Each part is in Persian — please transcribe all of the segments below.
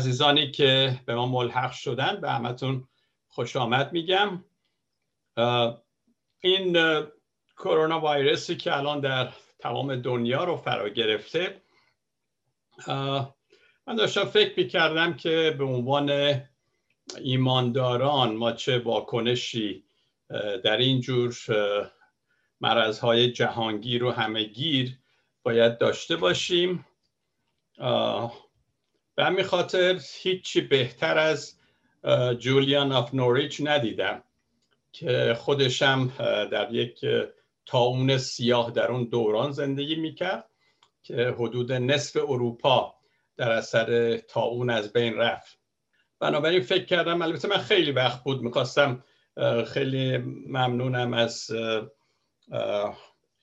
عزیزانی که به ما ملحق شدن به همتون خوش آمد میگم. این کرونا ویروسی که الان در تمام دنیا رو فرا گرفته من داشتم فکر می‌کردم که به عنوان ایمانداران ما چه واکنشی در این جور مرزهای جهانگیر و همهگیر باید داشته باشیم. به همین خاطر هیچی بهتر از جولیان آف نوریچ ندیدم که خودشم در یک تاون سیاه در اون دوران زندگی می‌کرد که حدود نصف اروپا در اثر تاون از بین رفت. بنابراین فکر کردم البته من خیلی وقت بود می‌خواستم خیلی ممنونم از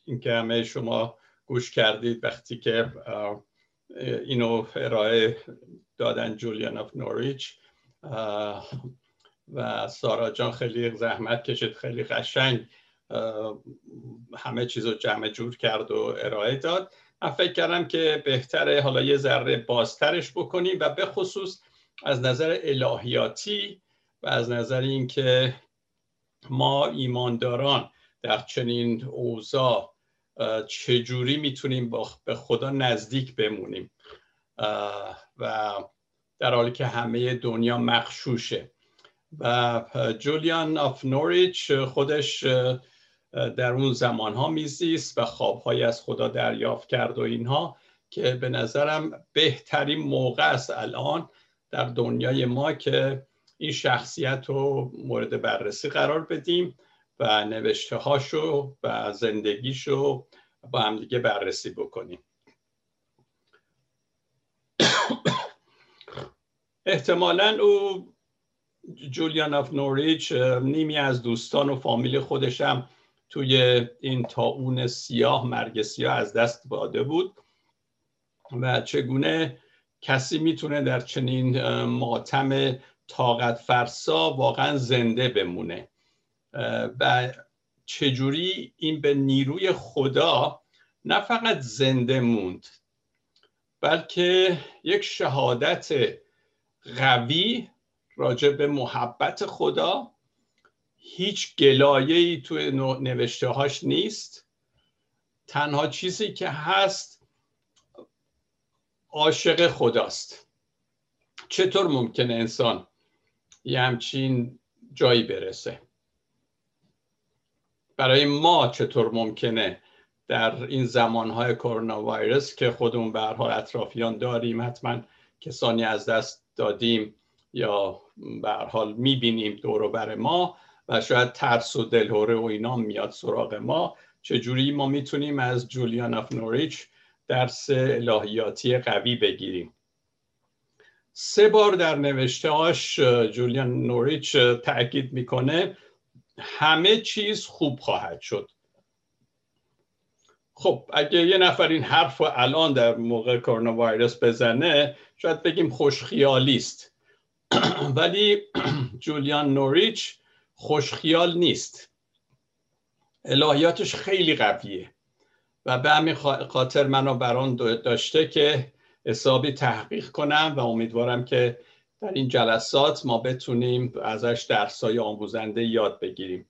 اینکه همه شما گوش کردید وقتی که اینو ارائه دادن جولیان آف نوریچ. و سارا جان خیلی زحمت کشید خیلی قشنگ همه چیز رو جمع جور کرد و ارائه داد. من فکر کردم که بهتره حالا یه ذره بازترش بکنیم و به خصوص از نظر الهیاتی و از نظر اینکه ما ایمانداران در چنین اوضاع چجوری می‌تونیم به خدا نزدیک بمونیم؟ و در حالی که همه دنیا مخشوشه. و جولیان آف نوریچ خودش در اون زمان ها میزیست و خوابهایی از خدا دریافت کرد و اینها که به نظرم بهترین موقع است الان در دنیای ما که این شخصیت رو مورد بررسی قرار بدیم و نوشته هاشو و زندگیشو با هم دیگه بررسی بکنیم. احتمالا او جولیان آف نوریچ نیمی از دوستان و فامیل خودشم توی این تاون سیاه مرگ سیاه از دست باده بود و چگونه کسی می‌تونه در چنین ماتم طاقت فرسا واقعا زنده بمونه. و چجوری این به نیروی خدا نه فقط زنده موند بلکه یک شهادت قوی راجع به محبت خدا. هیچ گلایه تو نوشته هاش نیست. تنها چیزی که هست عاشق خداست. چطور ممکنه انسان یه همچین جایی برسه؟ برای ما چطور ممکنه در این زمانهای کرونا ویروس که خودمون به حال اطرافیان داریم حتما کسانی از دست دادیم یا به حال می‌بینیم دور بر ما و شاید ترس و دلهوره و اینا میاد سراغ ما. چجوری ما می‌تونیم از جولیان آف نوریچ درس الهیاتی قوی بگیریم؟ سه بار در نوشته هاش جولیان نوریچ تاکید می‌کنه همه چیز خوب خواهد شد. خب اگه یه نفر این حرف رو الان در موقع کرونا ویروس بزنه شاید بگیم خوشخیالی است. ولی جولیان نوریچ خوشخیال نیست. الهیاتش خیلی قویه. و به همین خاطر منو بران داشته که حسابی تحقیق کنم و امیدوارم که در این جلسات ما بتونیم ازش درسای آموزنده یاد بگیریم.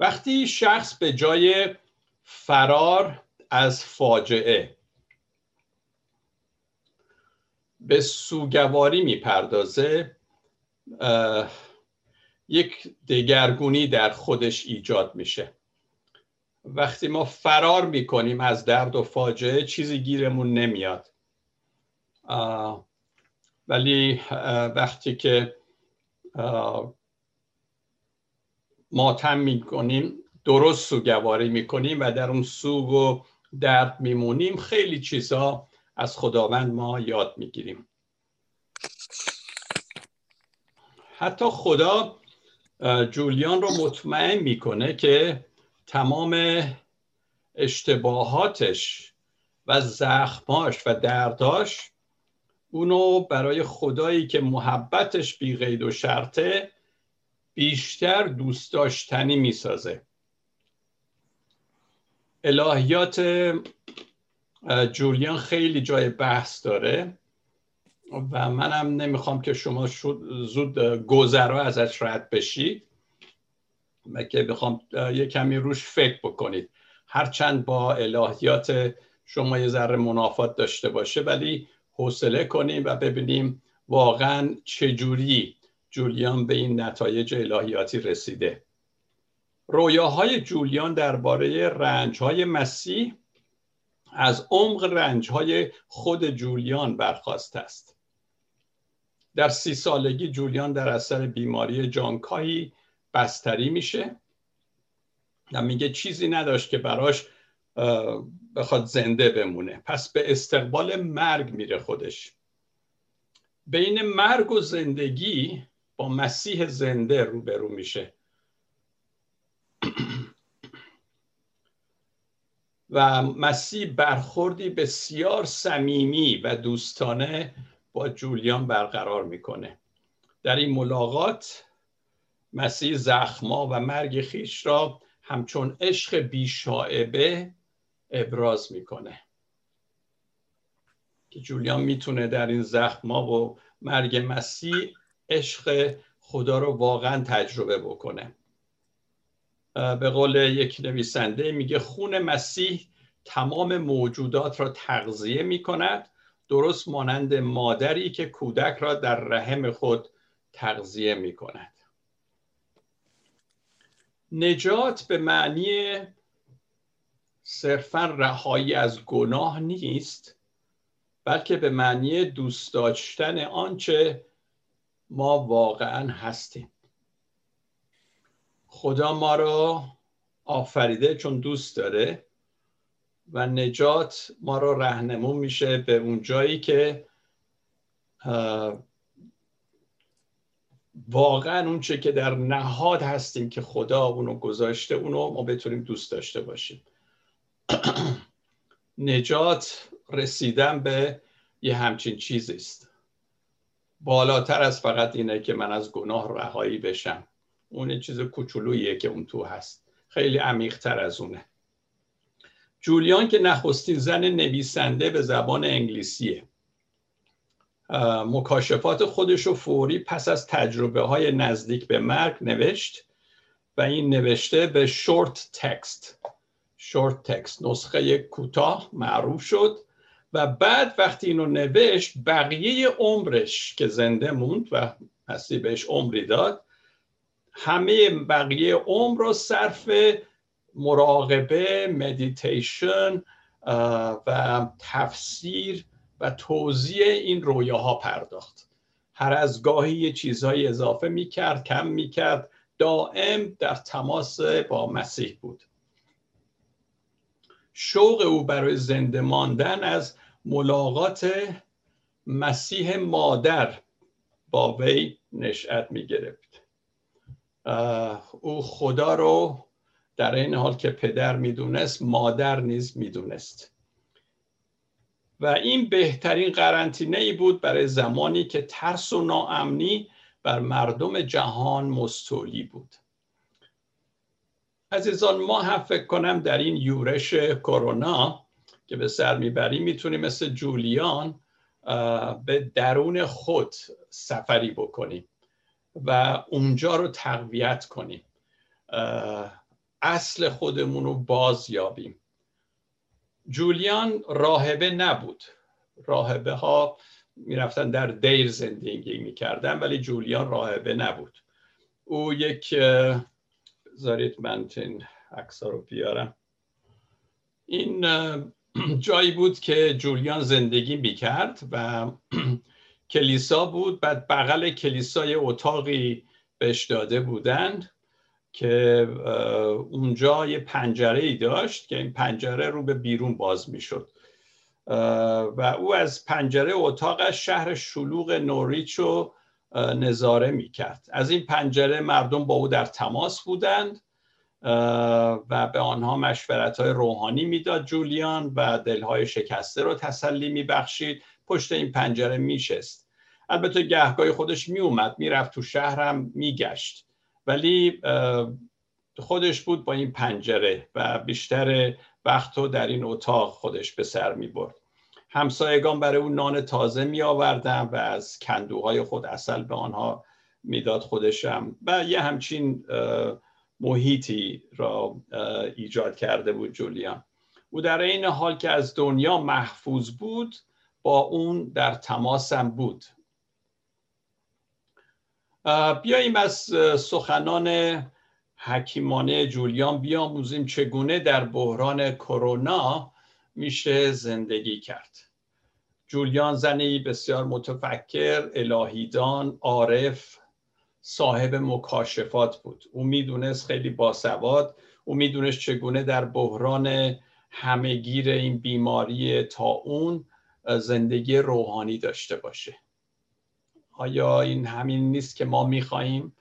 وقتی شخص به جای فرار از فاجعه به سوگواری می‌پردازه یک دگرگونی در خودش ایجاد میشه. وقتی ما فرار می‌کنیم از درد و فاجعه چیزی گیرمون نمیاد. ولی وقتی که ماتم می‌کنیم درست سوگواری می‌کنیم و در اون سوگ و درد میمونیم خیلی چیزها از خداوند ما یاد می‌گیریم. حتی خدا جولیان رو مطمئن می‌کنه که تمام اشتباهاتش و زخماش و درداش اونو برای خدایی که محبتش بی غید و شرطه بیشتر دوست داشتنی می‌سازه. الهیات جولیان خیلی جای بحث داره و منم نمی‌خوام که شما زود گذرا ازش رد بشید که بخوام یه کمی روش فکر بکنید. هرچند با الهیات شما یه ذره منافات داشته باشه ولی حوصله کنیم و ببینیم واقعا چجوری جولیان به این نتایج الهیاتی رسیده. رویاهای جولیان درباره رنجهای مسیح از عمق رنجهای خود جولیان برخواست است. در سی سالگی جولیان در اثر بیماری جانکایی بستری میشه و میگه چیزی نداشت که براش بخواد زنده بمونه. پس به استقبال مرگ میره خودش. بین مرگ و زندگی با مسیح زنده روبرو میشه. و مسیح برخوردی بسیار صمیمی و دوستانه با جولیان برقرار می‌کنه. در این ملاقات مسیح زخما و مرگ خیش را همچون عشق بیشاعبه ابراز می‌کنه. که جولیان می‌تونه در این زخما و مرگ مسیح عشق خدا رو واقعا تجربه بکنه. به قول یک نویسنده میگه خون مسیح تمام موجودات را تغذیه می کند درست مانند مادری که کودک را در رحم خود تغذیه می کند نجات به معنی صرفا رهایی از گناه نیست بلکه به معنی دوست داشتن آنچه ما واقعا هستیم. خدا ما را آفریده چون دوست داره و نجات ما را رهنمون میشه به اون جایی که واقعا اون چه که در نهاد هستیم که خدا اونو گذاشته اونو ما بتونیم دوست داشته باشیم. نجات رسیدن به یه همچین چیزی است. بالاتر از فقط اینه که من از گناه رهایی بشم. اون چیز کوچولوییه که اون تو هست. خیلی عمیقتر از اونه. جولیان که نخستین زن نویسنده به زبان انگلیسیه. مکاشفات خودش رو فوری پس از تجربه های نزدیک به مرگ نوشت و این نوشته به short text short text نسخه کوتاه معروف شد و بعد وقتی اینو نوشت بقیه عمرش که زنده موند و مسیح بهش عمری داد همه بقیه عمر رو صرف مراقبه مدیتیشن و تفسیر و توضیح این رویاها پرداخت. هر از گاهی یه اضافه می‌کرد کم می‌کرد دائم در تماس با مسیح بود. شوق او برای زنده ماندن از ملاقات مسیح مادر با وی نشأت می گرفت او خدا رو در این حال که پدر می‌دونست مادر نیز می‌دونست. و این بهترین قرنطینه ای بود برای زمانی که ترس و ناامنی بر مردم جهان مستولی بود. عزیزان ما هم فکر کنم در این یورش کرونا که به سر می‌بریم می‌تونیم مثل جولیان به درون خود سفری بکنیم و اونجا رو تقویت کنیم. اصل خودمون رو باز یابیم جولیان راهبه نبود. راهبه ها می‌رفتن در دیر زندگی می‌کردن ولی جولیان راهبه نبود. او یک زارید من این رو بیارم. این جایی بود که جولیان زندگی می‌کرد و کلیسا بود. بعد بغل کلیسای اتاقی بهش داده بودند که اونجا یه پنجره ای داشت که این پنجره رو به بیرون باز می‌شد. و او از پنجره اتاقش شهر شلوغ نوریچ رو نظاره می‌کرد. از این پنجره مردم با او در تماس بودند و به آنها مشورت های روحانی می‌داد جولیان و دلهای شکسته رو تسلی میبخشید. پشت این پنجره میشست البته گهگاه خودش میومد می‌رفت تو شهرم میگشت. ولی خودش بود با این پنجره و بیشتر وقت رو در این اتاق خودش به سر می برد همسایگان برای اون نان تازه می آوردن و از کندوهای خود اصل به آنها می‌داد خودشم و یه همچین محیطی را ایجاد کرده بود جولیان او در این حال که از دنیا محفوظ بود با اون در تماسم بود. بیاییم از سخنان حکیمانه جولیان بیاموزیم چگونه در بحران کرونا میشه زندگی کرد. جولیان زنی بسیار متفکر الهیدان عارف صاحب مکاشفات بود. او می‌دونست خیلی باسواد. او می‌دونست چگونه در بحران همهگیر این بیماری تا اون زندگی روحانی داشته باشه. آیا این همین نیست که ما می‌خواهیم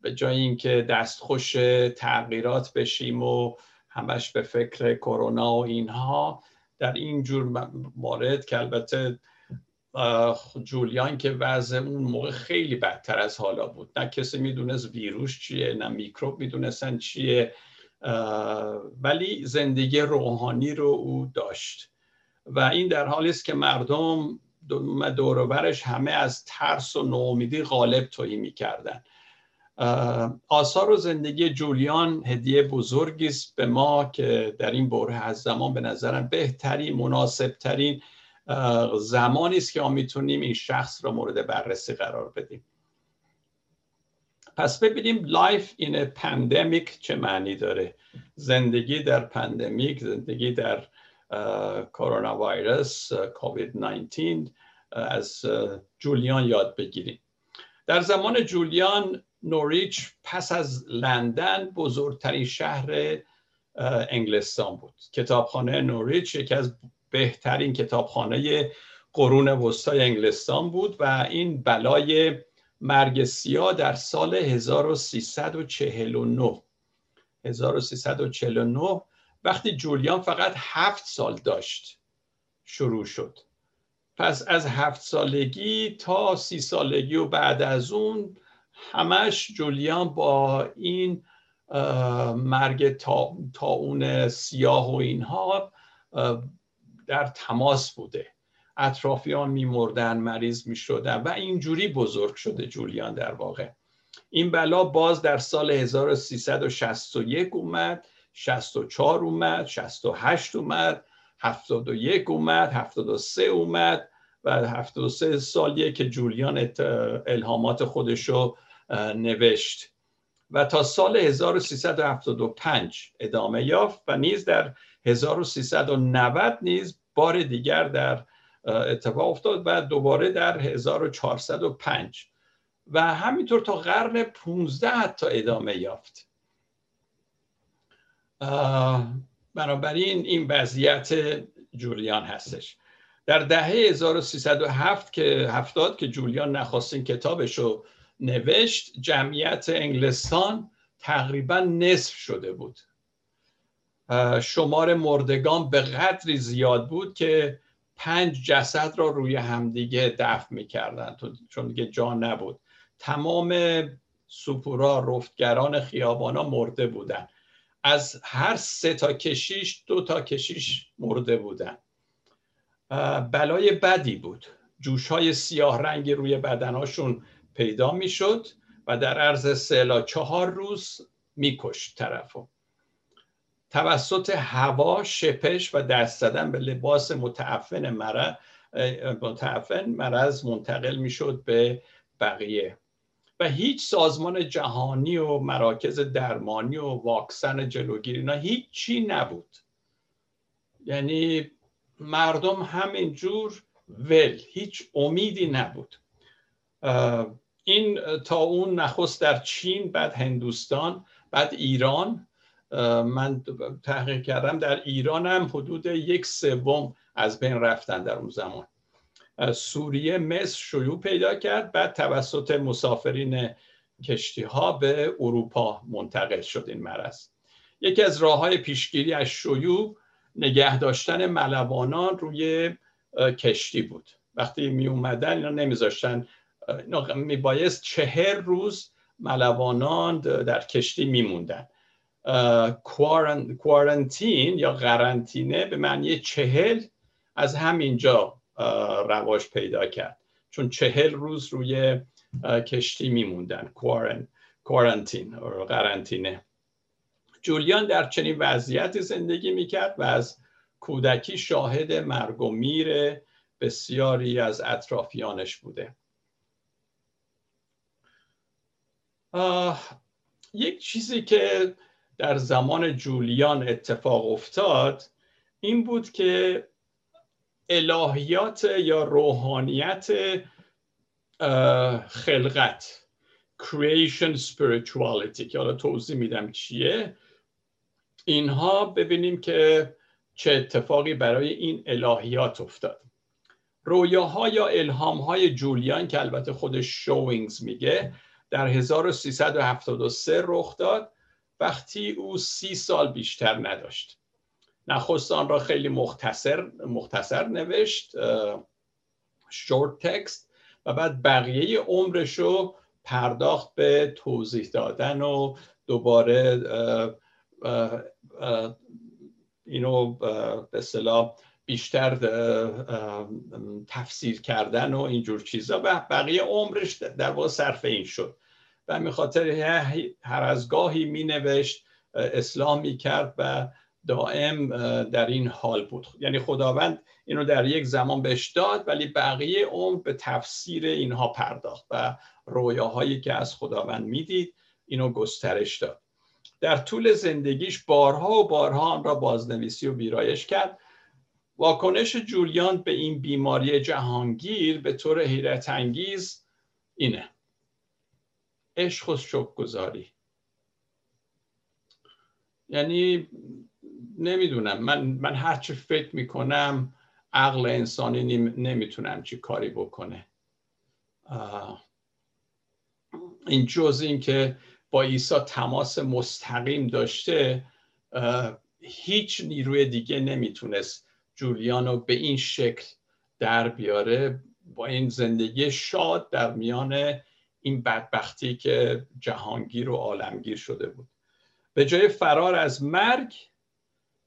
به جای اینکه دستخوش تغییرات بشیم و همش به فکر کرونا و اینها در این جور مورد که البته جولیان که وضع اون موقع خیلی بدتر از حالا بود. نه کسی می‌دونست ویروس چیه نه میکروب می‌دونستن چیه ولی زندگی روحانی رو او داشت. و این در حالی است که مردم دوروبرش همه از ترس و نومیدی قالب تهی می‌کردن. آثار و زندگی جولیان هدیه بزرگی است به ما که در این برهه از زمان به نظرم بهترین مناسبترین زمانی است که ما می‌تونیم این شخص را مورد بررسی قرار بدیم. پس ببینیم life in pandemic چه معنی داره. زندگی در پندمیک زندگی در کرونا ویروس کووید 19 از جولیان یاد بگیریم. در زمان جولیان نوریچ پس از لندن بزرگترین شهر انگلستان بود. کتابخانه نوریچ یکی از بهترین کتابخانه قرون وسطای انگلستان بود و این بلای مرگ سیاه در سال 1349 1349 وقتی جولیان فقط هفت سال داشت شروع شد. پس از هفت سالگی تا سی سالگی و بعد از اون همش جولیان با این مرگ تا, تا اون سیاه و اینها در تماس بوده. اطرافیان میمردن مریض می‌شدن و اینجوری بزرگ شده جولیان در واقع. این بلا باز در سال 1361 اومد 64 اومد 68 اومد 71 اومد 73 اومد و 73 سالیه که جولیان الهامات خودشو نوشت. و تا سال 1375 ادامه یافت و نیز در 1390 نیز بار دیگر در اتفاق افتاد و دوباره در 1405 و همینطور تا قرن 15 حتی ادامه یافت. بنابراین این وضعیت جولیان هستش. در دهه 1307 که هفتاد که جولیان نخواستین کتابش رو نوشت جمعیت انگلستان تقریبا نصف شده بود. شمار مردگان به قدری زیاد بود که پنج جسد را روی همدیگه دفن می‌کردن چون دیگه جا نبود. تمام سپورا رفتگران خیابانا مرده بودن. از هر سه تا کشیش دو تا کشیش مرده بودن. بلای بدی بود. جوش های سیاه رنگی روی بدنهاشون پیدا می‌شد و در عرض سه چهار روز میکشت طرفو. توسط هوا شپش و دست زدن به لباس متعفن مرض متعفن مرض منتقل می‌شد به بقیه. و هیچ سازمان جهانی و مراکز درمانی و واکسن جلوگیری اینا هیچی نبود. یعنی مردم همینجور ول هیچ امیدی نبود. این تا اون نخست در چین بعد هندوستان بعد ایران. من تحقیق کردم در ایران هم حدود یک سوم از بین رفتن در اون زمان. سوریه مصر شیوع پیدا کرد بعد توسط مسافرین کشتی ها به اروپا منتقل شد این مرض یکی از راه های پیشگیری از شیوع نگه داشتن ملوانان روی کشتی بود. وقتی می اومدن اینا نمیذاشتن میبایست چهر روز ملوانان در کشتی میموندن. کوارنتین یا قرنطینه به معنی چهل از همینجا رواج پیدا کرد. چون چهل روز روی کشتی میموندن. کوارنتین قرنطینه. جولیان در چنین وضعیتی زندگی می‌کرد و از کودکی شاهد مرگ و میر بسیاری از اطرافیانش بوده. یک چیزی که در زمان جولیان اتفاق افتاد این بود که الهیات یا روحانیت خلقت creation spirituality که حالا توضیح میدم چیه. اینها ببینیم که چه اتفاقی برای این الهیات افتاد. رویاها یا الهامهای جولیان که البته خودش شوینگز میگه در 1373 رخ داد وقتی او سی سال بیشتر نداشت. نخست آن را خیلی مختصر, مختصر نوشت شورت تکست و بعد بقیه عمرش رو پرداخت به توضیح دادن و دوباره اینو به اصطلاح بیشتر تفسیر کردن و اینجور چیزا. و بقیه عمرش در واقع صرف این شد. و می خاطر هر از گاهی می نوشت اسلام می کرد و دائم در این حال بود. یعنی خداوند اینو در یک زمان بهش داد ولی بقیه عمر به تفسیر اینها پرداخت و رویاهایی که از خداوند می‌دید اینو گسترش داد. در طول زندگیش بارها و بارها آن را بازنویسی و ویرایش کرد. واکنش جولیان به این بیماری جهانگیر به طور حیرت انگیز اینه. عشق و شک گذاری یعنی نمی‌دونم من من هرچی فکر می‌کنم عقل انسانی نمی‌تونم چی کاری بکنه. این جز این که با عیسی تماس مستقیم داشته هیچ نیروی دیگه نمی‌تونست جولیانو به این شکل در بیاره. با این زندگی شاد در میان این بدبختی که جهانگیر و عالمگیر شده بود. به جای فرار از مرگ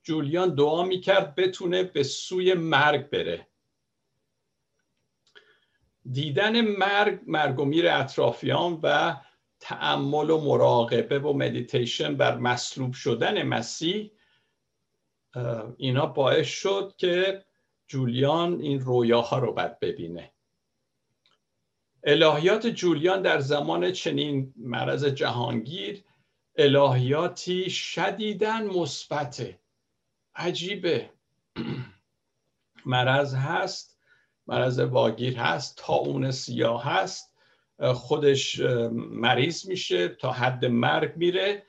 جولیان دعا می‌کرد بتونه به سوی مرگ بره. دیدن مرگ مرگ و میر اطرافیان و تعمل و مراقبه و مدیتیشن بر مصلوب شدن مسیح اینا باعث شد که جولیان این رویاها رو بد ببینه. الهیات جولیان در زمان چنین مرض جهانگیر الهیاتی شدیدن مثبته. عجیبه. مرض هست مرض واگیر هست تا اون سیاه هست خودش مریض میشه تا حد مرگ میره.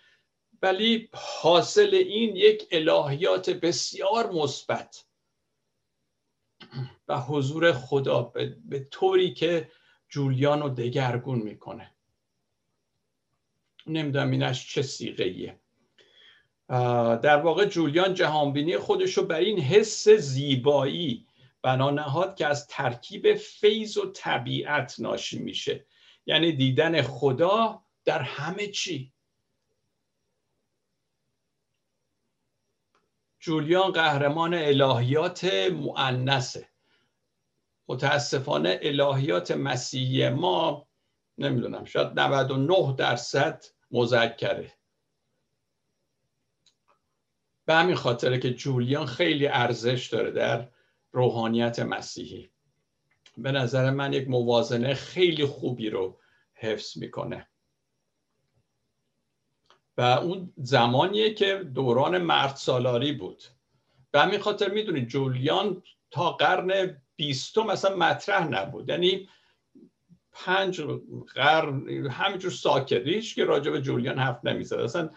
ولی حاصل این یک الهیات بسیار مثبت. و حضور خدا به طوری که جولیان رو دگرگون می‌کنه. نمی‌دونم اینش چه سیغه ایه در واقع جولیان جهانبینی خودش رو بر این حس زیبایی بنا نهاد که از ترکیب فیض و طبیعت ناشی میشه. یعنی دیدن خدا در همه چی. جولیان قهرمان الهیات معنسه متاسفانه الهیات مسیحی ما نمی‌دونم شاید 99 درصد مذکره. به همین خاطره که جولیان خیلی ارزش داره در روحانیت مسیحی. به نظر من یک موازنه خیلی خوبی رو حفظ می‌کنه. و اون زمانیه که دوران مرد سالاری بود. به همین خاطر می‌دونید جولیان تا قرن بیستم مثلا مطرح نبود. یعنی پنج قرن همینجور ساکت. که راجع به جولیان حرف نمی‌زد. اصلا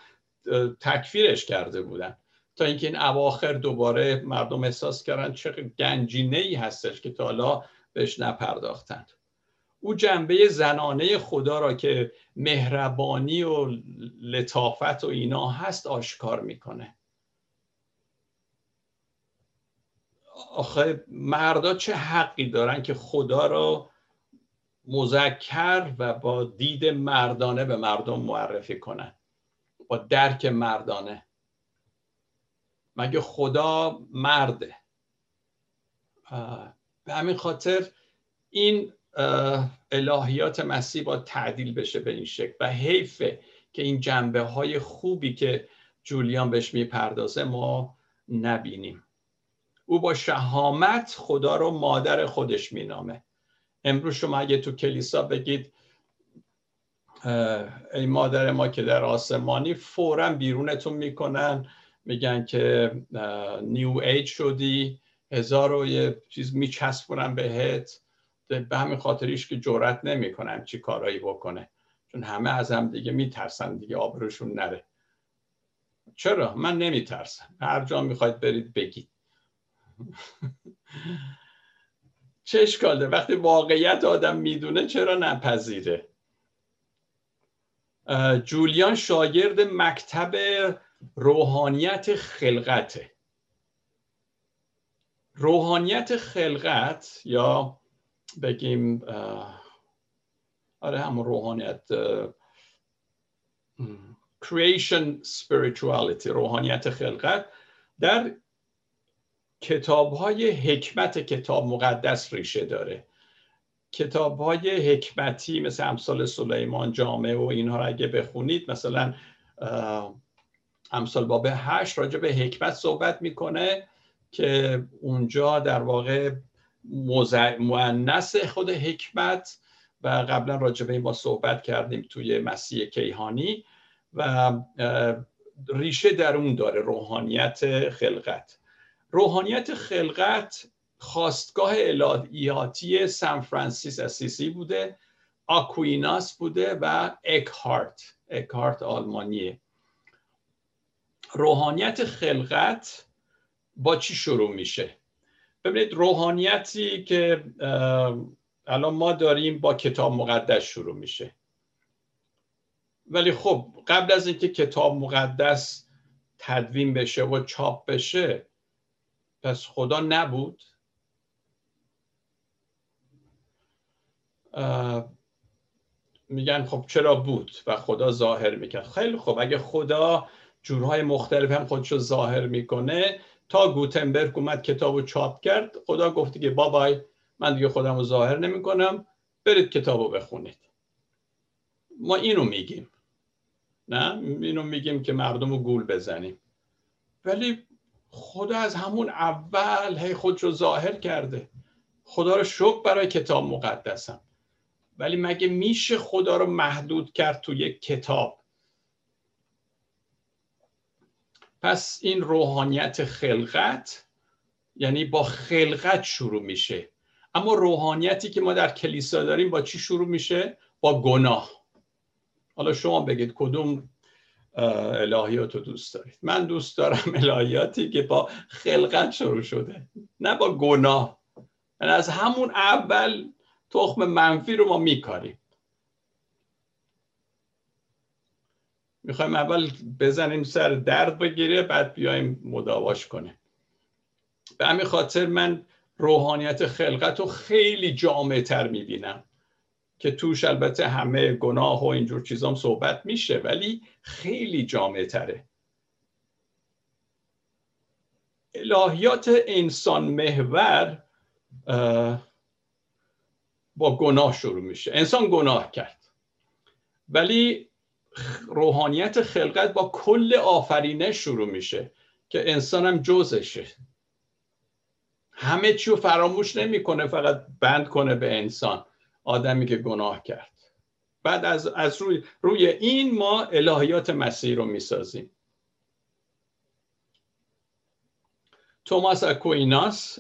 تکفیرش کرده بودن. تا اینکه این اواخر دوباره مردم احساس کردن چه گنجینه ای هستش که تا حالا بهش نپرداختند او جنبه زنانه خدا را که مهربانی و لطافت و اینا هست آشکار می‌کنه. آخه مردا چه حقی دارن که خدا را مذکر و با دید مردانه به مردم معرفی کنن؟ با درک مردانه. مگه خدا مرده؟ به همین خاطر این الهیات مسیح با تعدیل بشه به این شکل و حیفه که این جنبه های خوبی که جولیان بهش می‌پردازه ما نبینیم. او با شهامت خدا رو مادر خودش مینامه. امروز شما اگه تو کلیسا بگید ای مادر ما که در آسمانی فورا بیرونتون می‌کنن. میگن که نیو ایج شدی هزار و یه چیز میچسبونن بهت. به همین خاطریش که جرات نمی‌کنن چی کارایی بکنه. چون همه از هم دیگه میترسن دیگه آبروشون نره. چرا؟ من نمیترسم. هر جا می‌خواید برید بگید. چه اشکاله وقتی واقعیت آدم می‌دونه چرا نپذیره؟ جولیان شاگرد مکتب روحانیت خلقته روحانیت خلقت یا بگیم آره همون روحانیت creation spirituality روحانیت خلقت در کتاب های حکمت کتاب مقدس ریشه داره. کتاب های حکمتی مثل امثال سلیمان جامعه و اینها را اگه بخونید مثلا امثال باب هشت راجع به حکمت صحبت می‌کنه که اونجا در واقع معنس خود حکمت و قبلا راجع به این با صحبت کردیم توی مسیح کیهانی و ریشه در اون داره روحانیت خلقت. روحانیت خلقت خواستگاه الهیاتی سان فرانسیس اسیسی بوده آکویناس بوده و اکهارت. اکهارت آلمانیه. روحانیت خلقت با چی شروع میشه؟ ببینید روحانیتی که الان ما داریم با کتاب مقدس شروع میشه. ولی خب قبل از اینکه کتاب مقدس تدوین بشه و چاپ بشه پس خدا نبود. میگن خب چرا بود و خدا ظاهر می‌کرد. خیلی خب اگه خدا جورهای مختلف هم خودشو ظاهر می‌کنه تا گوتنبرگ اومد کتاب رو چاپ کرد خدا گفتی که بابای من دیگه خودم رو ظاهر نمی‌کنم برید کتاب رو بخونید. ما اینو میگیم. نه؟ اینو میگیم که مردم رو گول بزنیم. ولی خدا از همون اول هی خود رو ظاهر کرده. خدا رو شکر برای کتاب مقدسم. ولی مگه میشه خدا رو محدود کرد تو یک کتاب؟ پس این روحانیت خلقت یعنی با خلقت شروع میشه. اما روحانیتی که ما در کلیسا داریم با چی شروع میشه؟ با گناه. حالا شما بگید کدوم الهیات رو دوست دارید. من دوست دارم الهیاتی که با خلقت شروع شده نه با گناه. یعنی از همون اول تخم منفی رو ما میکاریم. می‌خوایم اول بزنیم سر درد بگیره بعد بیایم مداواش کنیم. به همین خاطر من روحانیت خلقت رو خیلی جامعه تر می‌بینم. که توش البته همه گناه و اینجور چیزام صحبت میشه ولی خیلی جامعه تره. الهیات انسان محور با گناه شروع میشه. انسان گناه کرد. ولی روحانیت خلقت با کل آفرینش شروع میشه که انسان هم جزشه. همه چی فراموش نمی‌کنه فقط بند کنه به انسان. آدمی که گناه کرد. بعد از, از روی, روی این ما الهیات مسیح رو می‌سازیم. توماس اکویناس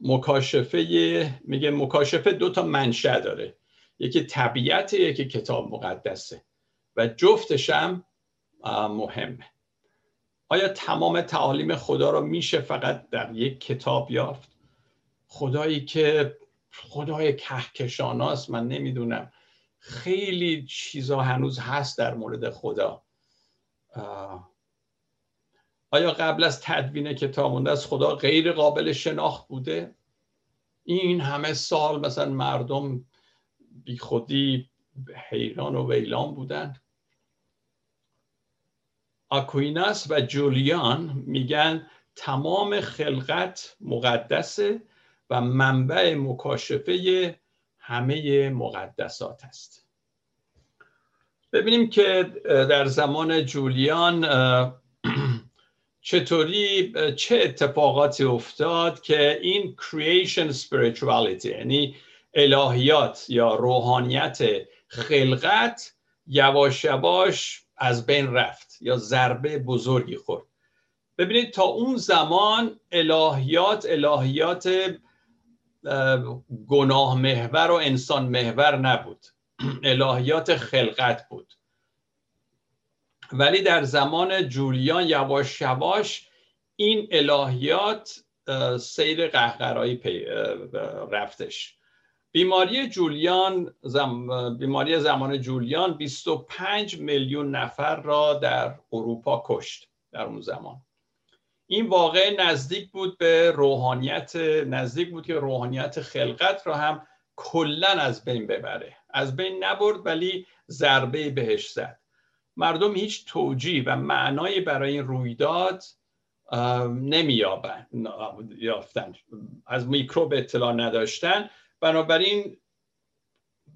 مکاشفه میگه مکاشفه دو تا منشأ داره. یکی طبیعت یکی کتاب مقدسه. و جفتش هم مهمه. آیا تمام تعالیم خدا رو میشه فقط در یک کتاب یافت؟ خدایی که خدای کهکشاناست من نمی‌دونم. خیلی چیزا هنوز هست در مورد خدا. آیا قبل از تدوین کتاب از خدا غیر قابل شناخت بوده؟ این همه سال مثلا مردم بی خودی حیران و ویلان بودن. آکویناس و جولیان میگن تمام خلقت مقدسه. منبع مکاشفه همه مقدسات است. ببینیم که در زمان جولیان چطوری چه اتفاقاتی افتاد که این creation spirituality یعنی الهیات یا روحانیت خلقت یواش یواش از بین رفت یا ضربه بزرگی خورد. ببینید تا اون زمان الهیات الهیات گناه محور و انسان محور نبود. الهیات خلقت بود. ولی در زمان جولیان یواش یواش این الهیات سیر قهقرایی رفتش. بیماری جولیان بیماری زمان جولیان 25 میلیون نفر را در اروپا کشت در اون زمان. این واقع نزدیک بود به روحانیت نزدیک بود که روحانیت خلقت را هم کلا از بین ببره. از بین نبرد ولی ضربه بهش زد. مردم هیچ توجیه و معنایی برای این رویداد یافتن. از میکروب اطلاع نداشتن. بنابراین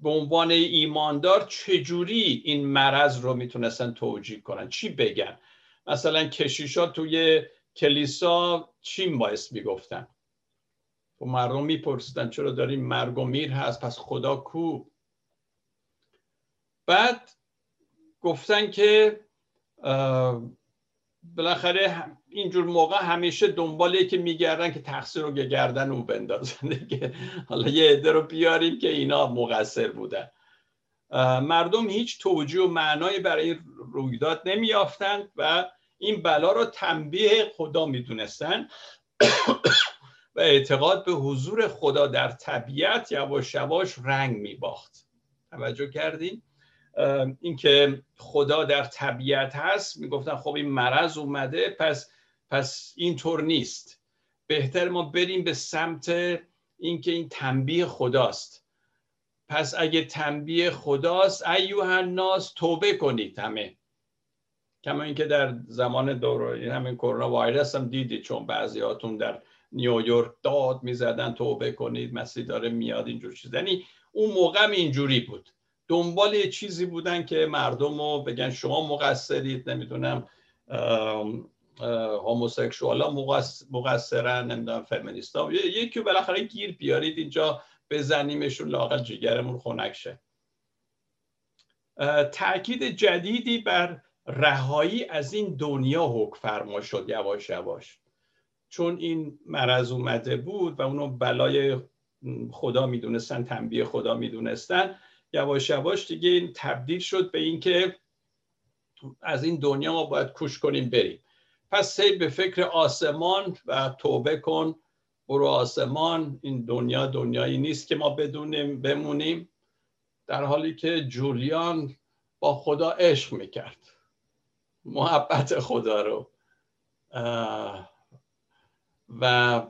به عنوان ایماندار چجوری این مرض رو می‌تونستن توجیه کنن؟ چی بگن؟ مثلا کشیشا توی کلیسا چی باعث می‌گفتن؟ و خب مردم میپرسیدن چرا داریم مرگ و میر هست پس خدا کو؟ بعد گفتن که بالاخره اینجور موقع همیشه دنباله که میگردن که تقصیر رو گردن او بندازن که حالا یه عده رو بیاریم که اینا مقصر بودن. مردم هیچ توجیه و معنایی برای این رویداد نمیافتند و این بلا رو تنبیه خدا می‌دونستن. و اعتقاد به حضور خدا در طبیعت یواش یواش رنگ میباخت. توجه کردین؟ اینکه خدا در طبیعت هست می‌گفتن خب این مرض اومده پس پس اینطور نیست. بهتر ما بریم به سمت اینکه این تنبیه خداست. پس اگه تنبیه خداست ایوه الناس توبه کنید همه. کما اینکه در زمان دوره همین کرونا وایرس هم دیدید چون بعضیاتون در نیویورک داد می‌زدن توبه کنید مسیح داره میاد اینجور چیز. یعنی اون موقع اینجوری بود. دنبال چیزی بودن که مردم رو بگن شما مقصرید نمی‌دونم هوموسکشوال ها مقصرن نمی‌دونم فمینیست ها یکی بالاخره گیر بیارید اینجا بزنیمشون لاقل جگرمون خنک شه. تاکید جدیدی بر رهایی از این دنیا حکم فرما شد یواش یواش. چون این مرض اومده بود و اونو بلای خدا می‌دونستن تنبیه خدا می‌دونستن یواش یواش دیگه این تبدیل شد به اینکه از این دنیا ما باید کوش کنیم بریم. پس سی به فکر آسمان و توبه کن برو آسمان. این دنیا دنیایی نیست که ما بدونیم بمونیم. در حالی که جولیان با خدا عشق می‌کرد. محبت خدا رو. و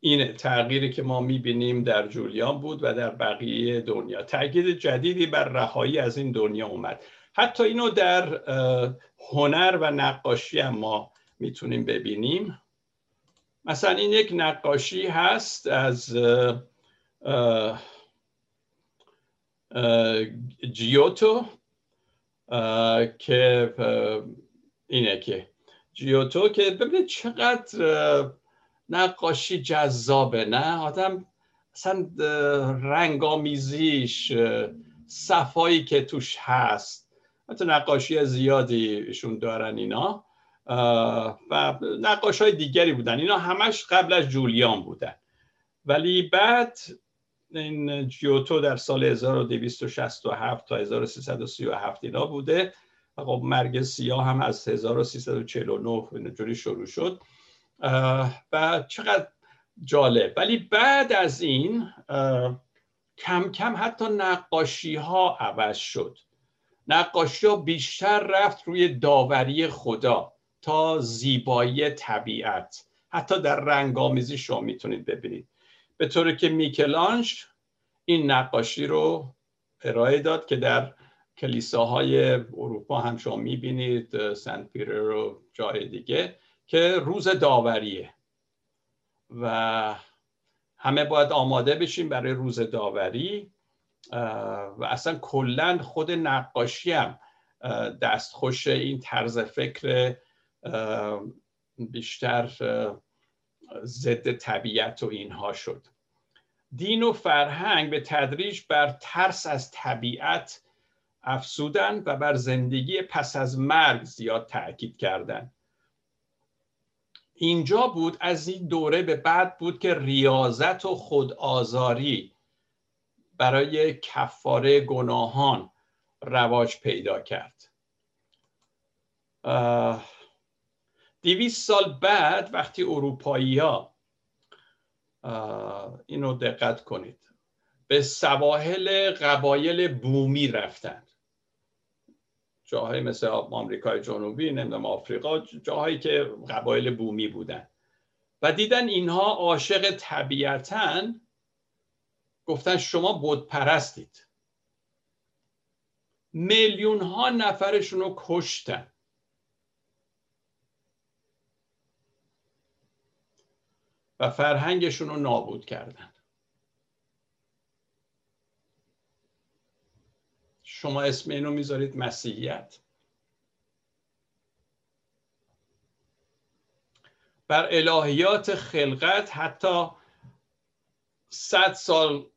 این تغییری که ما می‌بینیم در جولیان بود و در بقیه دنیا. تاکید جدیدی بر رهایی از این دنیا اومد. حتی اینو در هنر و نقاشی هم ما می‌تونیم ببینیم. مثلا این یک نقاشی هست از جیوتو که اینه که جیوتو که ببینید چقدر نقاشی جذابه نه؟ آدم اصلا رنگامیزیش صفایی که توش هست. حتی نقاشی زیادی ایشون دارن اینا. و نقاش های دیگری بودن. اینا همش قبل از جولیان بودن. ولی بعد این جیوتو در سال 1267 تا 1337 اینا بوده. و خب مرگ سیاه هم از 1349 اینجوری شروع شد. و چقدر جالب. ولی بعد از این کم کم حتی نقاشی ها عوض شد. نقاشی ها بیشتر رفت روی داوری خدا تا زیبایی طبیعت. حتی در رنگامیزی شما می‌تونید ببینید. به طوری که میکلانج این نقاشی رو ارائه داد که در کلیساهای اروپا هم شما می‌بینید سنت پیتر و جای دیگه که روز داوریه. و همه باید آماده بشیم برای روز داوری و اصلا کلا خود نقاشی هم دستخوش این طرز فکر بیشتر ضد طبیعت و اینها شد. دین و فرهنگ به تدریج بر ترس از طبیعت افسودن و بر زندگی پس از مرگ زیاد تاکید کردند اینجا بود از این دوره به بعد بود که ریاضت و خودآزاری برای کفاره گناهان رواج پیدا کرد. دیویس سال بعد وقتی اروپایی ها اینو دقت کنید. به سواحل قبایل بومی رفتند جاهایی مثل آمریکای جنوبی نمی‌دونم آفریقا جاهایی که قبایل بومی بودن. و دیدن اینها عاشق طبیعتن گفتن شما بود پرستید میلیون ها نفرشون رو کشتن. و فرهنگشون رو نابود کردن. شما اسم اینو می‌ذارید مسیحیت. بر الهیات خلقت حتی صد سال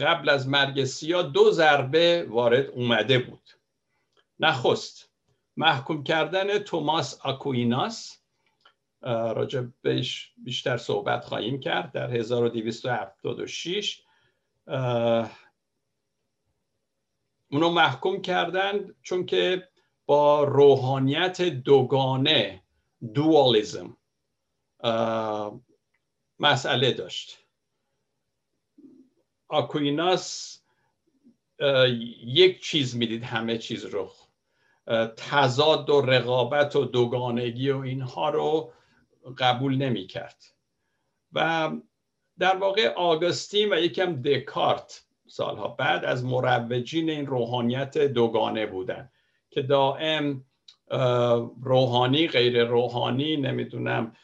قبل از مرگ سیا دو ضربه وارد اومده بود. نخست محکوم کردن توماس آکویناس راجع بهش بیشتر صحبت خواهیم کرد در 1276 اونو محکوم کردند چون که با روحانیت دوگانه دوالیزم مسئله داشت. آکویناس یک چیز می‌دید همه چیز رو تضاد و رقابت و دوگانگی و اینها رو قبول نمی کرد و در واقع آگوستین و یکم دکارت سالها بعد از مروجین این روحانیت دوگانه بودن که دائم روحانی غیر روحانی نمی‌دونم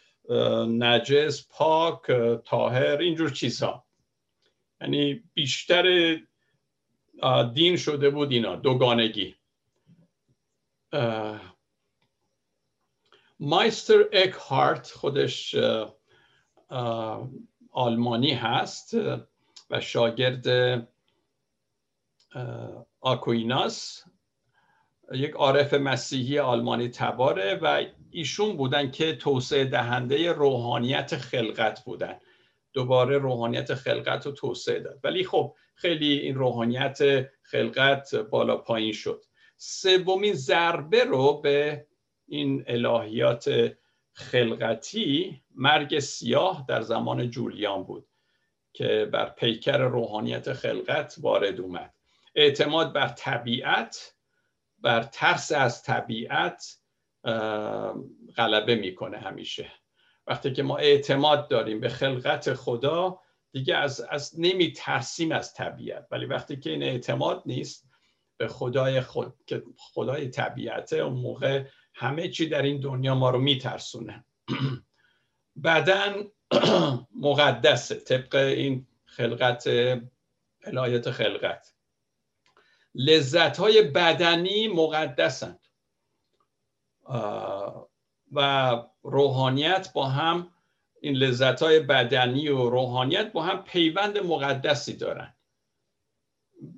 نجس پاک تاهر اینجور چیزها یعنی بیشتر دین شده بود اینا دوگانگی. مایستر اک هارت خودش آلمانی هست و شاگرد آکویناس. یک عارف مسیحی آلمانی تباره و ایشون بودن که توسعه دهنده روحانیت خلقت بودن. دوباره روحانیت خلقت رو توسعه داد. ولی خب خیلی این روحانیت خلقت بالا پایین شد. سومین ضربه رو به این الهیات خلقتی مرگ سیاه در زمان جولیان بود که بر پیکر روحانیت خلقت وارد اومد. اعتماد بر طبیعت بر ترس از طبیعت غلبه می‌کنه همیشه. وقتی که ما اعتماد داریم به خلقت خدا دیگه از, از نمی ترسیم از طبیعت. ولی وقتی که این اعتماد نیست به خدای خود که خدای طبیعته اون موقع همه چی در این دنیا ما رو میترسونه. بدن مقدسه طبق این خلقت الهیت خلقت. لذت های بدنی مقدسند و روحانیت با هم این لذت های بدنی و روحانیت با هم پیوند مقدسی دارن.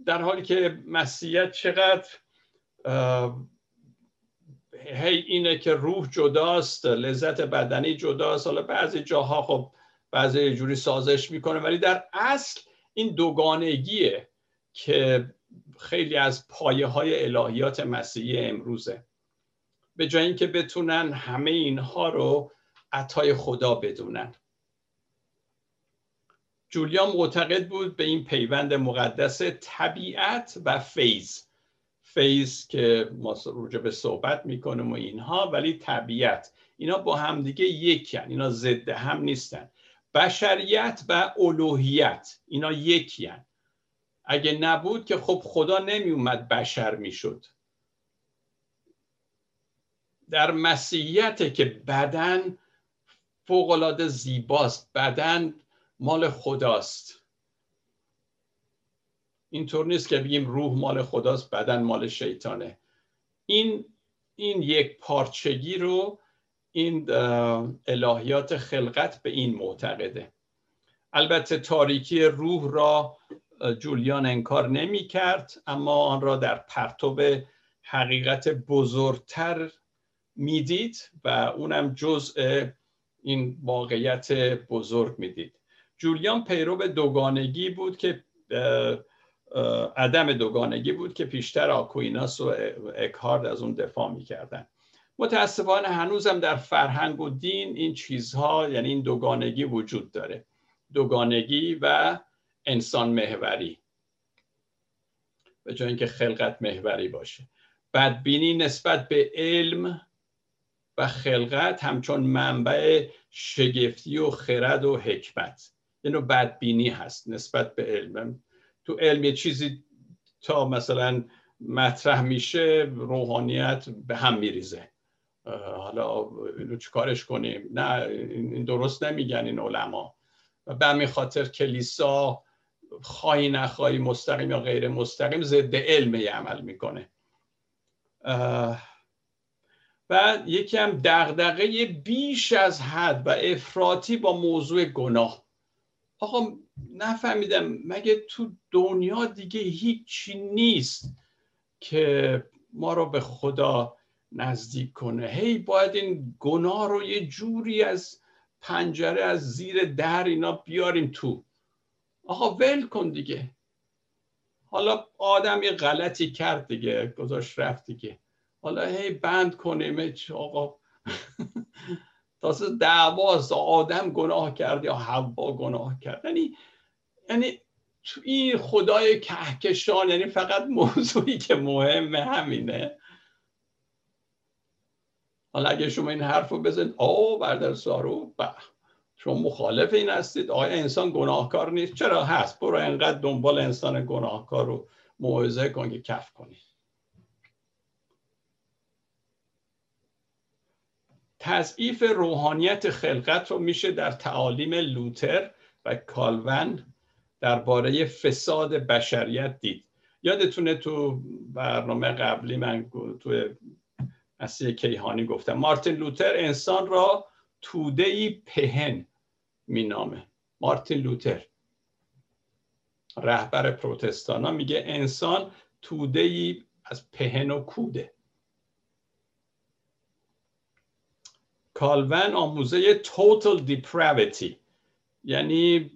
در حالی که مسیحیت چقدر هی اینه که روح جداست لذت بدنی جداست. حالا بعضی جاها خب بعضی جوری سازش می‌کنه ولی در اصل این دوگانگیه که خیلی از پایه های الهیات مسیحی امروزه. به جای اینکه بتونن همه اینها رو عطای خدا بدونن. جولیان معتقد بود به این پیوند مقدس طبیعت و فیض. فیض که ما روجه به صحبت می‌کنیم و اینها ولی طبیعت. اینا با همدیگه یکن اینا ضد هم نیستن. بشریت و الوهیت اینا یکیان اگه نبود که خب خدا نمی اومد بشر می‌شد. در مسیحیت که بدن فوقالعاده زیباست. بدن مال خداست. اینطور نیست که بگیم روح مال خداست بدن مال شیطانه. این این یک پارچگی رو این الهیات خلقت به این معتقده. البته تاریکی روح را جولیان انکار نمی کرد اما آن را در پرتوب حقیقت بزرگتر می‌دید و اونم جزء این واقعیت بزرگ می‌دید. جولیان پیرو دوگانگی بود که عدم دوگانگی بود که پیشتر آکویناس و اکهارد از اون دفاع می‌کردن. متاسفانه هنوزم در فرهنگ و دین این چیزها یعنی این دوگانگی وجود داره. دوگانگی و انسان محوری. به جای اینکه خلقت محوری باشه. بدبینی نسبت به علم و خلقت همچون منبع شگفتی و خرد و حکمت. اینو بدبینی هست نسبت به علم. تو علم یه چیزی تا مثلا مطرح میشه روحانیت به هم میریزه. حالا اینو چیکارش کنیم؟ نه این درست نمیگن این علما. و به همین خاطر کلیسا خواهی نخواهی مستقیم یا غیر مستقیم ضد علم عمل می‌کنه. و یکی هم دغدغه بیش از حد و افراطی با موضوع گناه. آقا نفهمیدم. مگه تو دنیا دیگه هیچی نیست که ما رو به خدا نزدیک کنه؟ هی باید این گناه رو یه جوری از پنجره از زیر در اینا بیاریم تو. آقا ول کن دیگه. حالا آدم یه غلطی کرد دیگه گذاشت رفت دیگه. حالا هی بند کنیم آقا. تاسه دعواست آدم گناه کرد یا حوا گناه کرد. یعنی یعنی این خدای کهکشان یعنی فقط موضوعی که مهمه همینه. حالا اگه شما این حرف رو بزنید آه بردر سارو به شما مخالف این هستید. آیا انسان گناهکار نیست؟ چرا؟ هست. برو انقدر دنبال انسان گناهکار رو موعظه کن که کف کنی. تضعیف روحانیت خلقت رو میشه در تعالیم لوتر و کالون درباره فساد بشریت دید. یادتونه تو برنامه قبلی من تو مسیح کیهانی گفتم مارتین لوتر انسان را توده ای پهن مینامه. مارتین لوتر رهبر پروتستان ها میگه انسان توده ای از پهن و کوده. کالون آموزه total depravity. یعنی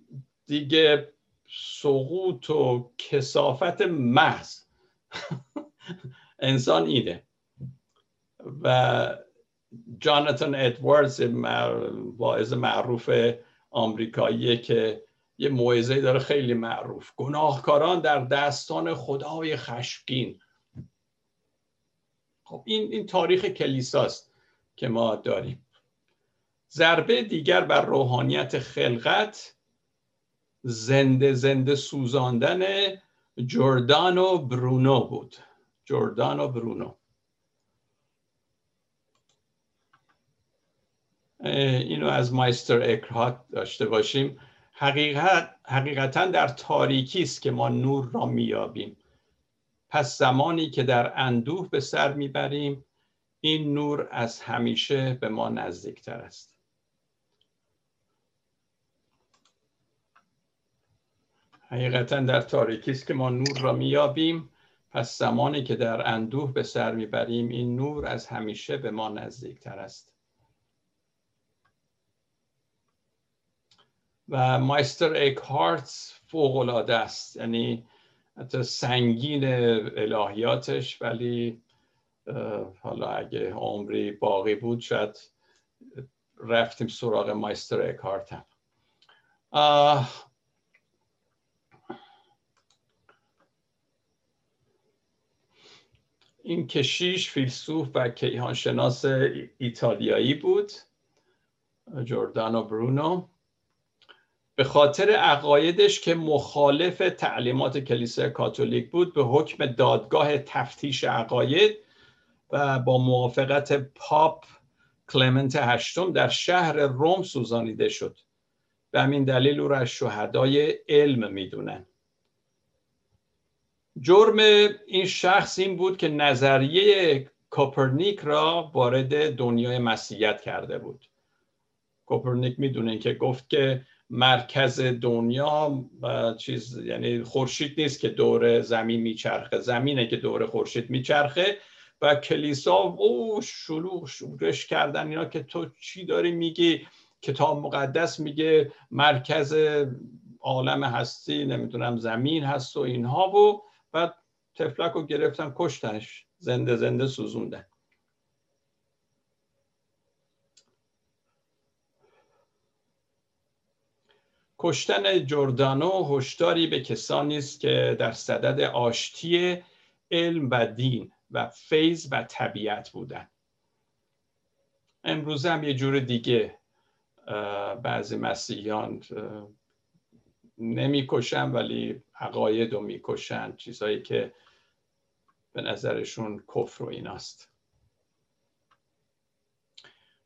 دیگه سقوط و کسافت محض. انسان اینه. و جاناتان ادواردز واعظ معروف آمریکاییه که یه موعظه داره خیلی معروف. گناهکاران در دستان خدای خشمگین. خب این این تاریخ کلیساست که ما داریم. ضربه دیگر بر روحانیت خلقت زنده زنده سوزاندن جوردانو برونو بود. جوردانو برونو. اینو از مایستر اکرهات داشته باشیم. حقیقت حقیقتا در تاریکی است که ما نور را میابیم پس زمانی که در اندوه به سر می‌بریم این نور از همیشه به ما نزدیکتر است. حقیقتا در تاریکی است که ما نور را میابیم پس زمانی که در اندوه به سر می‌بریم این نور از همیشه به ما نزدیکتر است. و مایستر اکهارت فوق العاده است. یعنی حتی سنگین الهیاتش ولی حالا اگه عمری باقی بود شاید رفتیم سراغ مایستر اکهارت هم. این کشیش فیلسوف و کیهانشناس ایتالیایی بود جوردانو برونو. به خاطر عقایدش که مخالف تعلیمات کلیسای کاتولیک بود به حکم دادگاه تفتیش عقاید و با موافقت پاپ کلمنت هشتم در شهر روم سوزانیده شد. به همین دلیل او را از شهدای علم می‌دونن. جرم این شخص این بود که نظریه کوپرنیک را وارد دنیای مسیحیت کرده بود. کوپرنیک می‌دونید که گفت که مرکز دنیا چیز یعنی خورشید نیست که دور زمین میچرخه. زمینه که دور خورشید میچرخه و کلیسا او شلوغ شورش کردن اینا که تو چی داری میگی؟ کتاب مقدس میگه مرکز عالم هستی نمی‌دونم زمین هست و اینها و بعد تفلک رو گرفتن کشتنش زنده زنده سوزوندن. کشتن جردانو هشداری به کسانی است که در صدد آشتی علم و دین و فیض و طبیعت بودن امروز هم یه جور دیگه بعضی مسیحیان نمی‌کشن ولی عقاید رو می‌کشن چیزهایی که به نظرشون کفر و ایناست.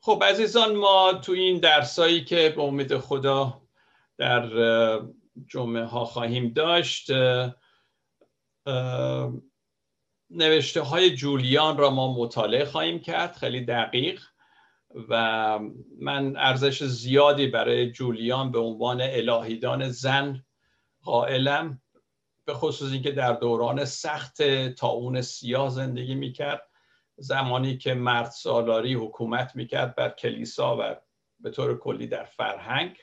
خب عزیزان ما تو این درسایی که به امید خدا در جمعه ها خواهیم داشت نوشته های جولیان را ما مطالعه خواهیم کرد. خیلی دقیق. و من ارزش زیادی برای جولیان به عنوان الهیدان زن قائلم به خصوص اینکه در دوران سخت تاون سیاه زندگی می‌کرد. زمانی که مرد سالاری حکومت می‌کرد بر کلیسا و به طور کلی در فرهنگ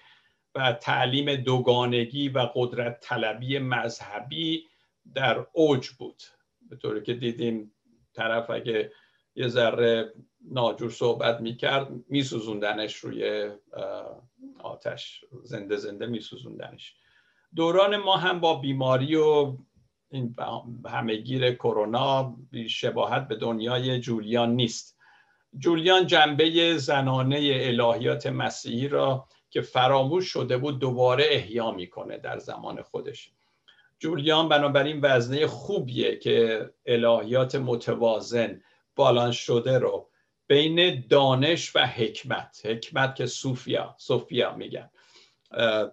و تعلیم دوگانگی و قدرت طلبی مذهبی در اوج بود. به طوری که دیدیم طرف اگه یه ذره ناجور صحبت می‌کرد میسوزوندنش روی آتش زنده زنده میسوزوندنش. دوران ما هم با بیماری و این همهگیر کرونا شباهت به دنیای جولیان نیست. جولیان جنبه زنانه الهیات مسیحی را که فراموش شده بود دوباره احیا می‌کنه در زمان خودش. جولیان بنابراین وزنه خوبیه که الهیات متوازن بالانس شده رو بین دانش و حکمت. حکمت که صوفیا صوفیا میگن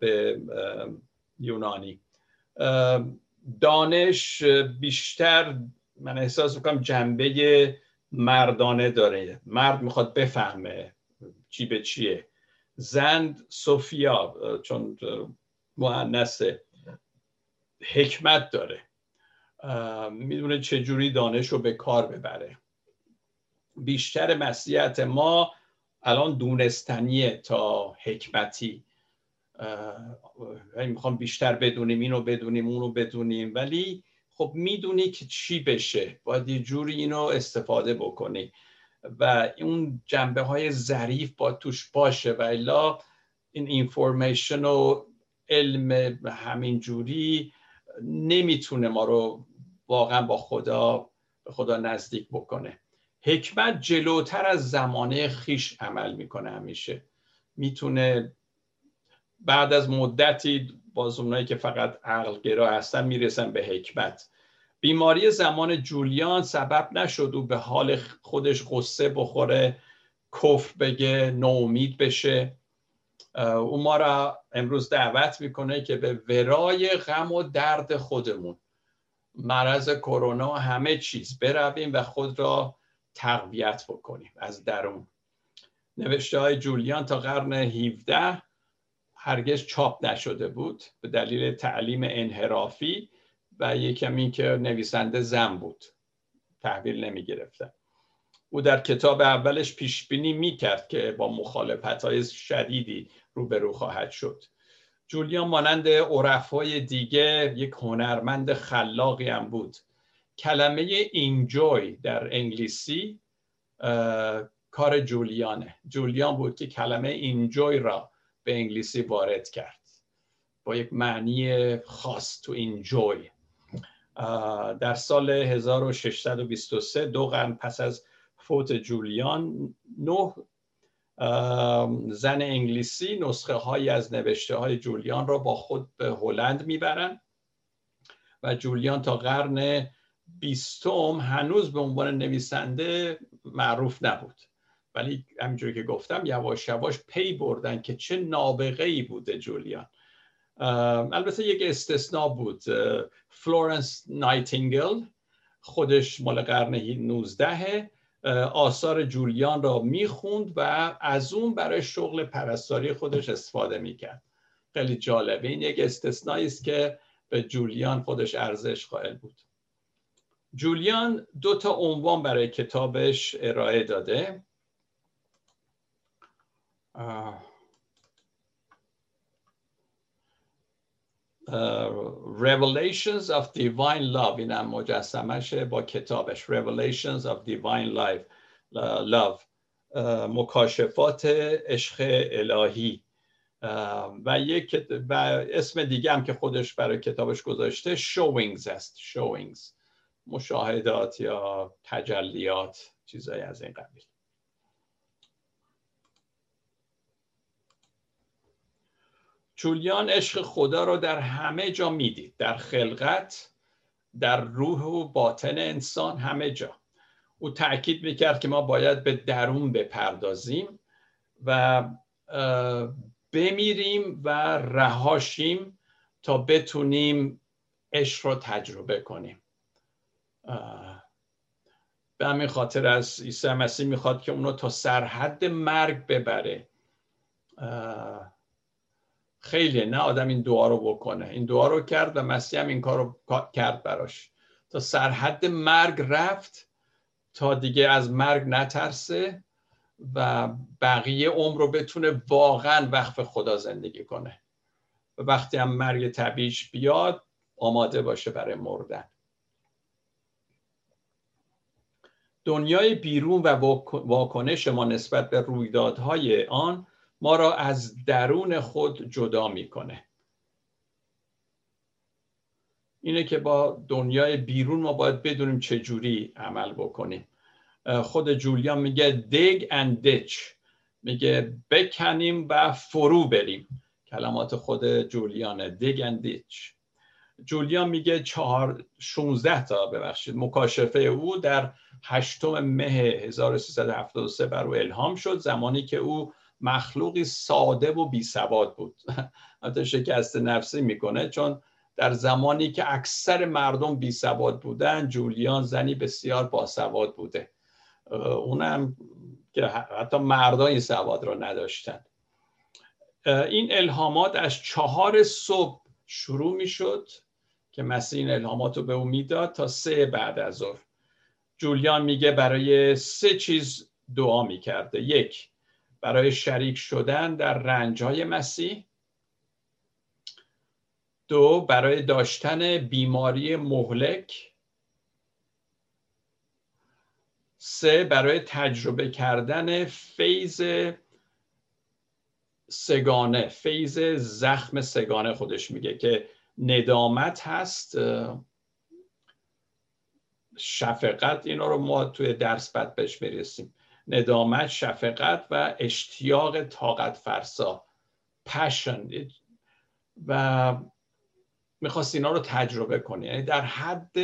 به یونانی. دانش بیشتر من احساس می‌کنم جنبه مردانه داره. مرد می‌خواد بفهمه چی به چیه. زن صوفیا چون معنسه حکمت داره. می‌دونه چجوری دانش رو به کار ببره. بیشتر مسیحیت ما الان دونستنیه تا حکمتی. می‌خوام بیشتر بدونیم اینو بدونیم اونو بدونیم. ولی خب می‌دونی که چی بشه؟ باید یه جوری اینو استفاده بکنی. و اون جنبه های ظریف با توش باشه و الا این اینفورمیشن و علم همین جوری نمی‌تونه ما رو واقعا با خدا خدا نزدیک بکنه. حکمت جلوتر از زمانه خیش عمل می‌کنه همیشه. می‌تونه بعد از مدتی باز اونایی که فقط عقل گرا هستن می‌رسن به حکمت. بیماری زمان جولیان سبب نشد و به حال خودش قصه بخوره کفر بگه نومید بشه. او ما را امروز دعوت می‌کنه که به ورای غم و درد خودمون مرض کرونا همه چیز برویم و خود را تقویت بکنیم از درون. نوشته های جولیان تا قرن 17 هرگز چاپ نشده بود به دلیل تعلیم انحرافی و یکم این که نویسنده زن بود. تحویل نمی گرفتن او در کتاب اولش پیش بینی می کرد که با مخالفت های شدیدی روبرو خواهد شد. جولیان مانند عرفای دیگه یک هنرمند خلاقی هم بود. کلمه اینجوی در انگلیسی کار جولیانه. جولیان بود که کلمه اینجوی را به انگلیسی وارد کرد. با یک معنی خاص تو اینجوی در سال 1623 دو قرن پس از فوت جولیان نه زن انگلیسی نسخه های از نوشته های جولیان را با خود به هلند می‌برند و جولیان تا قرن بیستم هنوز به عنوان نویسنده معروف نبود. ولی همینجوری که گفتم یواش یواش پی بردن که چه نابغه ای بوده جولیان. البته یک استثناء بود. فلورنس نایتینگل خودش مال قرن 19 آثار جولیان را می‌خوند و از اون برای شغل پرستاری خودش استفاده می‌کرد. خیلی جالبه. این یک استثنایی است که به جولیان خودش ارزش قائل بود. جولیان دو تا عنوان برای کتابش ارائه داده. Revelations of Divine Love. این هم مجسمش با کتابش. Revelations of Divine Life. Love. مکاشفات عشق الهی. و یک و اسم دیگه هم که خودش برای کتابش گذاشته Showings است. Showings. مشاهدات یا تجلیات چیزایی از این قبیل. جولیان عشق خدا رو در همه جا می‌دید. در خلقت در روح و باطن انسان همه جا. او تاکید می‌کرد که ما باید به درون بپردازیم و بمیریم و رهاشیم تا بتونیم عشق رو تجربه کنیم. به همین خاطر از عیسی مسیح می‌خواد که اونو تا سرحد مرگ ببره. خیلی نه آدم این دعا رو بکنه. این دعا رو کرد و مسیح هم این کار رو کرد براش. تا سرحد مرگ رفت تا دیگه از مرگ نترسه و بقیه عمر رو بتونه واقعا وقف خدا زندگی کنه. و وقتی هم مرگ طبیعیش بیاد آماده باشه برای مردن. دنیای بیرون و واکنش ما نسبت به رویدادهای آن ما را از درون خود جدا می‌کنه. اینه که با دنیای بیرون ما باید بدونیم چه جوری عمل بکنیم. خود جولیان میگه دیگ and ditch. میگه بکنیم و فرو بریم. کلمات خود جولیانه دیگ and ditch. جولیان میگه چهار 16 تا ببخشید مکاشفه او در هشتم مه 1373 بر او الهام شد. زمانی که او مخلوقی ساده و بی سواد بود. حتی شکست نفسی می‌کنه چون در زمانی که اکثر مردم بی سواد بودن جولیان زنی بسیار باسواد بوده. اونم که حتی مردان این سواد را نداشتن. این الهامات از چهار صبح شروع می‌شد. که مسیح این الهامات رو به او می‌داد تا سه بعد از ظهر. جولیان میگه برای سه چیز دعا می‌کرده. یک برای شریک شدن در رنجهای مسیح. دو برای داشتن بیماری مهلک. سه برای تجربه کردن فیض سگانه. فیض زخم سگانه خودش میگه که ندامت هست شفقت اینا رو ما توی درس بعد بهش می‌رسیم ندامت شفقت و اشتیاق طاقت فرسا. پشن و می‌خواست اینا رو تجربه کنی یعنی در حد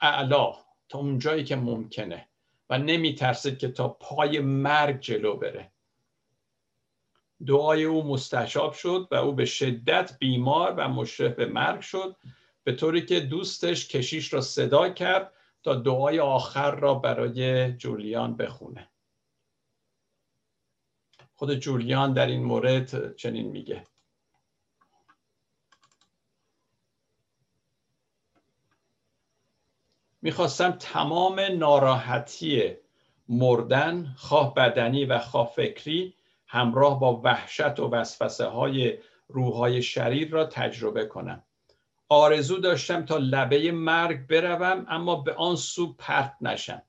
اعلا تا اونجایی که ممکنه. و نمیترسید که تا پای مرگ جلو بره. دعای او مستشاب شد و او به شدت بیمار و مشرف به مرگ شد به طوری که دوستش کشیش را صدا کرد تا دعای آخر را برای جولیان بخونه. خود جولیان در این مورد چنین میگه. می‌خواستم تمام ناراحتی مردن خواه بدنی و خواه فکری همراه با وحشت و وسوسه های روحای شریر را تجربه کنم. آرزو داشتم تا لبه مرگ بروم اما به آن سو پرت نشم.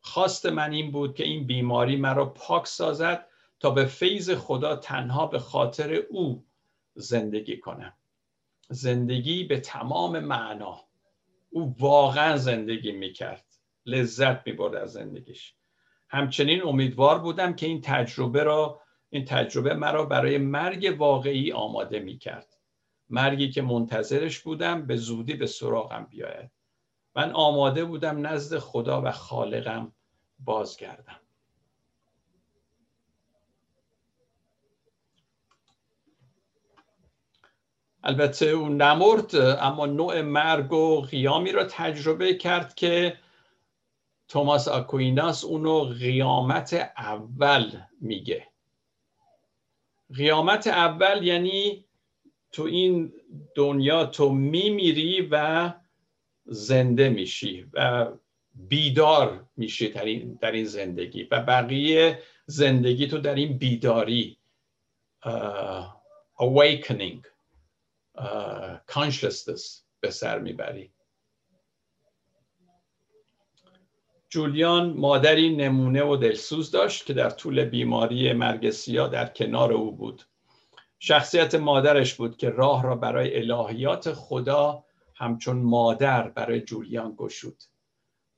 خواست من این بود که این بیماری مرا پاک سازد تا به فیض خدا تنها به خاطر او زندگی کنم. زندگی به تمام معنا. او واقعا زندگی می‌کرد. لذت می‌برد از زندگیش. همچنین امیدوار بودم که این تجربه را این تجربه مرا برای مرگ واقعی آماده می کرد مرگی که منتظرش بودم به زودی به سراغم بیاید. من آماده بودم نزد خدا و خالقم بازگردم. البته او نمرد اما نوع مرگ و قیامی را تجربه کرد که توماس آکویناس اونو قیامت اول میگه. قیامت اول یعنی تو این دنیا تو میمیری و زنده میشی و بیدار میشی در این, در این زندگی و بقیه زندگی تو در این بیداری awakening consciousness به سر می‌بری. جولیان مادری نمونه و دلسوز داشت که در طول بیماری مرگ سیاه در کنار او بود. شخصیت مادرش بود که راه را برای الهیات خدا همچون مادر برای جولیان گشود.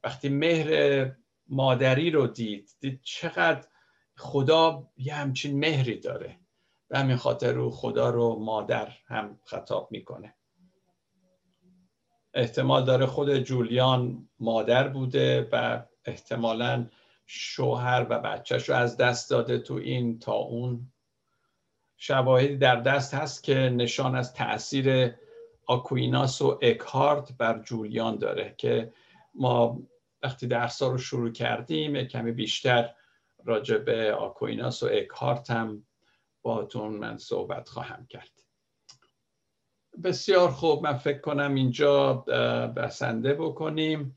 وقتی مهر مادری رو دید دید چقدر خدا یه همچین مهری داره. به همین خاطر رو خدا رو مادر هم خطاب می‌کنه. احتمال داره خود جولیان مادر بوده و احتمالا شوهر و بچهش رو از دست داده تو این تا اون. شواهدی در دست هست که نشان از تاثیر آکویناس و اکهارت بر جولیان داره که ما وقتی درس رو شروع کردیم کمی بیشتر راجع به آکویناس و اکهارت هم باتون من صحبت خواهم کرد. بسیار خوب. من فکر کنم اینجا بسنده بکنیم.